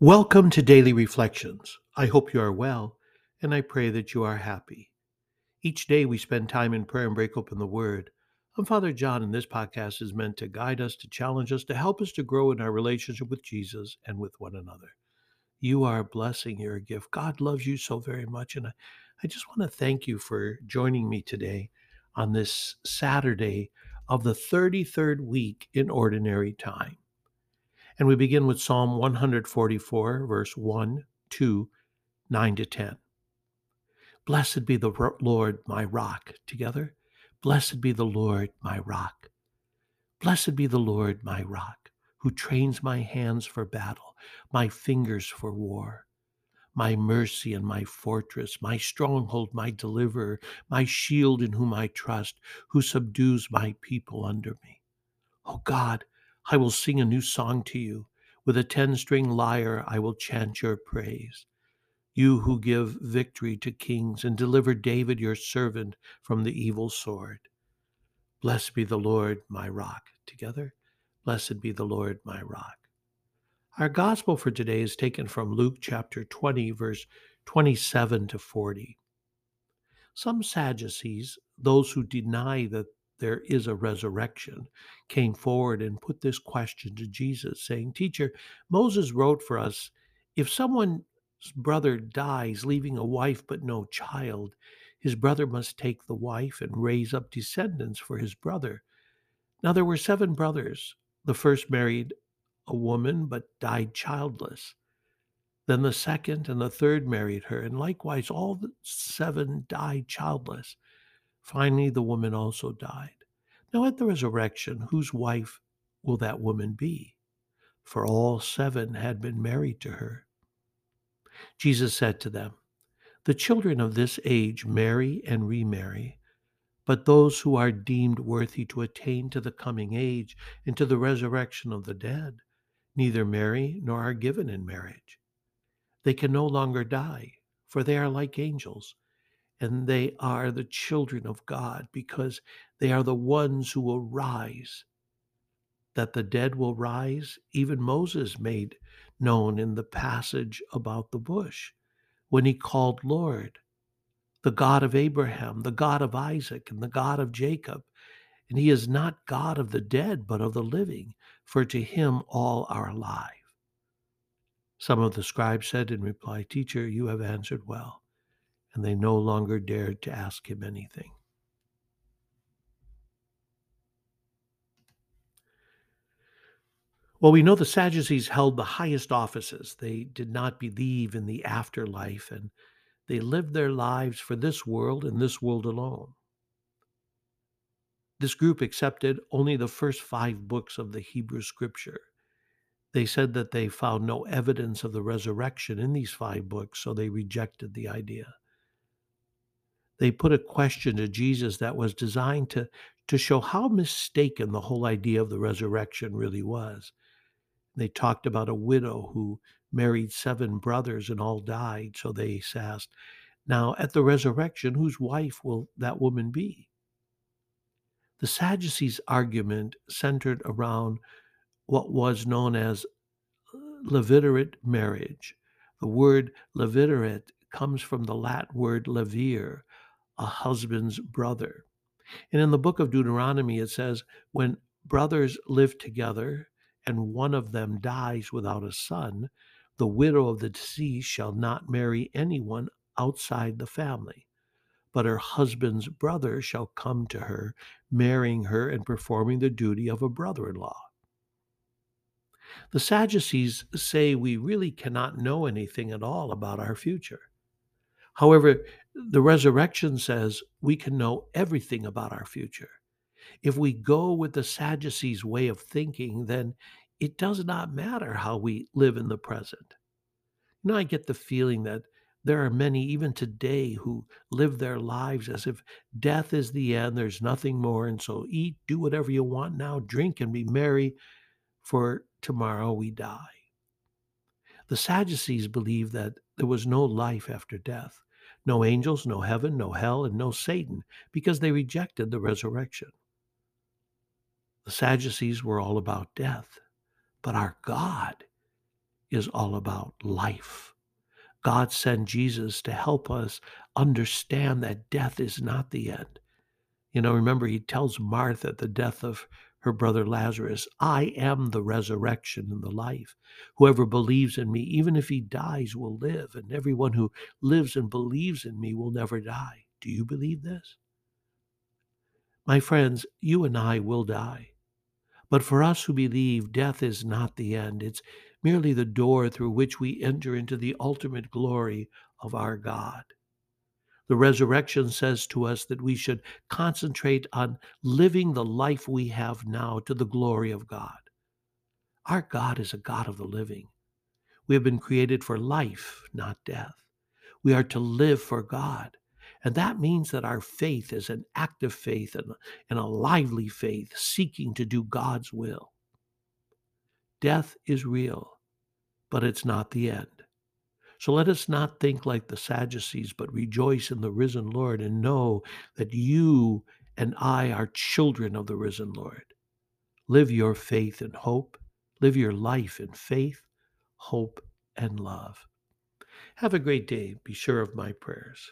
Welcome to Daily Reflections. I hope you are well, and I pray that you are happy. Each day we spend time in prayer and break open the Word. I'm Father John, and this podcast is meant to guide us, to challenge us, to help us to grow in our relationship with Jesus and with one another. You are a blessing, you're a gift. God loves you so very much, and I, I just want to thank you for joining me today on this Saturday of the 33rd week in Ordinary Time. And we begin with Psalm 144, verse 1, 2, 9 to 10. Blessed be the Lord, my rock. Together. Blessed be the Lord, my rock. Blessed be the Lord, my rock, who trains my hands for battle, my fingers for war. My mercy and my fortress, my stronghold, my deliverer, my shield in whom I trust, who subdues my people under me. O God, I will sing a new song to you. With a ten string lyre, I will chant your praise. You who give victory to kings and deliver David your servant from the evil sword. Blessed be the Lord, my rock. Together, blessed be the Lord, my rock. Our gospel for today is taken from Luke chapter 20, verse 27 to 40. Some Sadducees, those who deny that there is a resurrection, came forward and put this question to Jesus, saying, Teacher, Moses wrote for us if someone's brother dies, leaving a wife but no child, his brother must take the wife and raise up descendants for his brother. Now there were seven brothers. The first married a woman but died childless. Then the second and the third married her, and likewise all the seven died childless. Finally, the woman also died. Now, at the resurrection, whose wife will that woman be? For all seven had been married to her. Jesus said to them, The children of this age marry and remarry, but those who are deemed worthy to attain to the coming age and to the resurrection of the dead neither marry nor are given in marriage. They can no longer die, for they are like angels and they are the children of God because they are the ones who will rise. That the dead will rise, even Moses made known in the passage about the bush when he called Lord, the God of Abraham, the God of Isaac, and the God of Jacob. And he is not God of the dead, but of the living, for to him all are alive. Some of the scribes said in reply, Teacher, you have answered well and they no longer dared to ask him anything. Well, we know the Sadducees held the highest offices. They did not believe in the afterlife, and they lived their lives for this world and this world alone. This group accepted only the first five books of the Hebrew scripture. They said that they found no evidence of the resurrection in these five books, so they rejected the idea they put a question to Jesus that was designed to, to show how mistaken the whole idea of the resurrection really was. They talked about a widow who married seven brothers and all died. So they asked, Now, at the resurrection, whose wife will that woman be? The Sadducees' argument centered around what was known as levirate marriage. The word levirate comes from the Latin word levir, a husband's brother. And in the book of Deuteronomy, it says, when brothers live together and one of them dies without a son, the widow of the deceased shall not marry anyone outside the family, but her husband's brother shall come to her, marrying her and performing the duty of a brother in law. The Sadducees say we really cannot know anything at all about our future. However, the resurrection says we can know everything about our future. If we go with the Sadducees' way of thinking, then it does not matter how we live in the present. Know, I get the feeling that there are many, even today, who live their lives as if death is the end, there's nothing more. And so eat, do whatever you want now, drink, and be merry, for tomorrow we die. The Sadducees believed that there was no life after death no angels, no heaven, no hell, and no Satan, because they rejected the resurrection. The Sadducees were all about death, but our God is all about life. God sent Jesus to help us understand that death is not the end. You know, remember, he tells Martha at the death of her brother Lazarus, I am the resurrection and the life. Whoever believes in me, even if he dies, will live, and everyone who lives and believes in me will never die. Do you believe this? My friends, you and I will die. But for us who believe, death is not the end. It's merely the door through which we enter into the ultimate glory of our God. The resurrection says to us that we should concentrate on living the life we have now to the glory of God. Our God is a God of the living. We have been created for life, not death. We are to live for God. And that means that our faith is an active faith and, and a lively faith seeking to do God's will. Death is real, but it's not the end. So let us not think like the Sadducees, but rejoice in the risen Lord and know that you and I are children of the risen Lord. Live your faith and hope. Live your life in faith, hope, and love. Have a great day. Be sure of my prayers.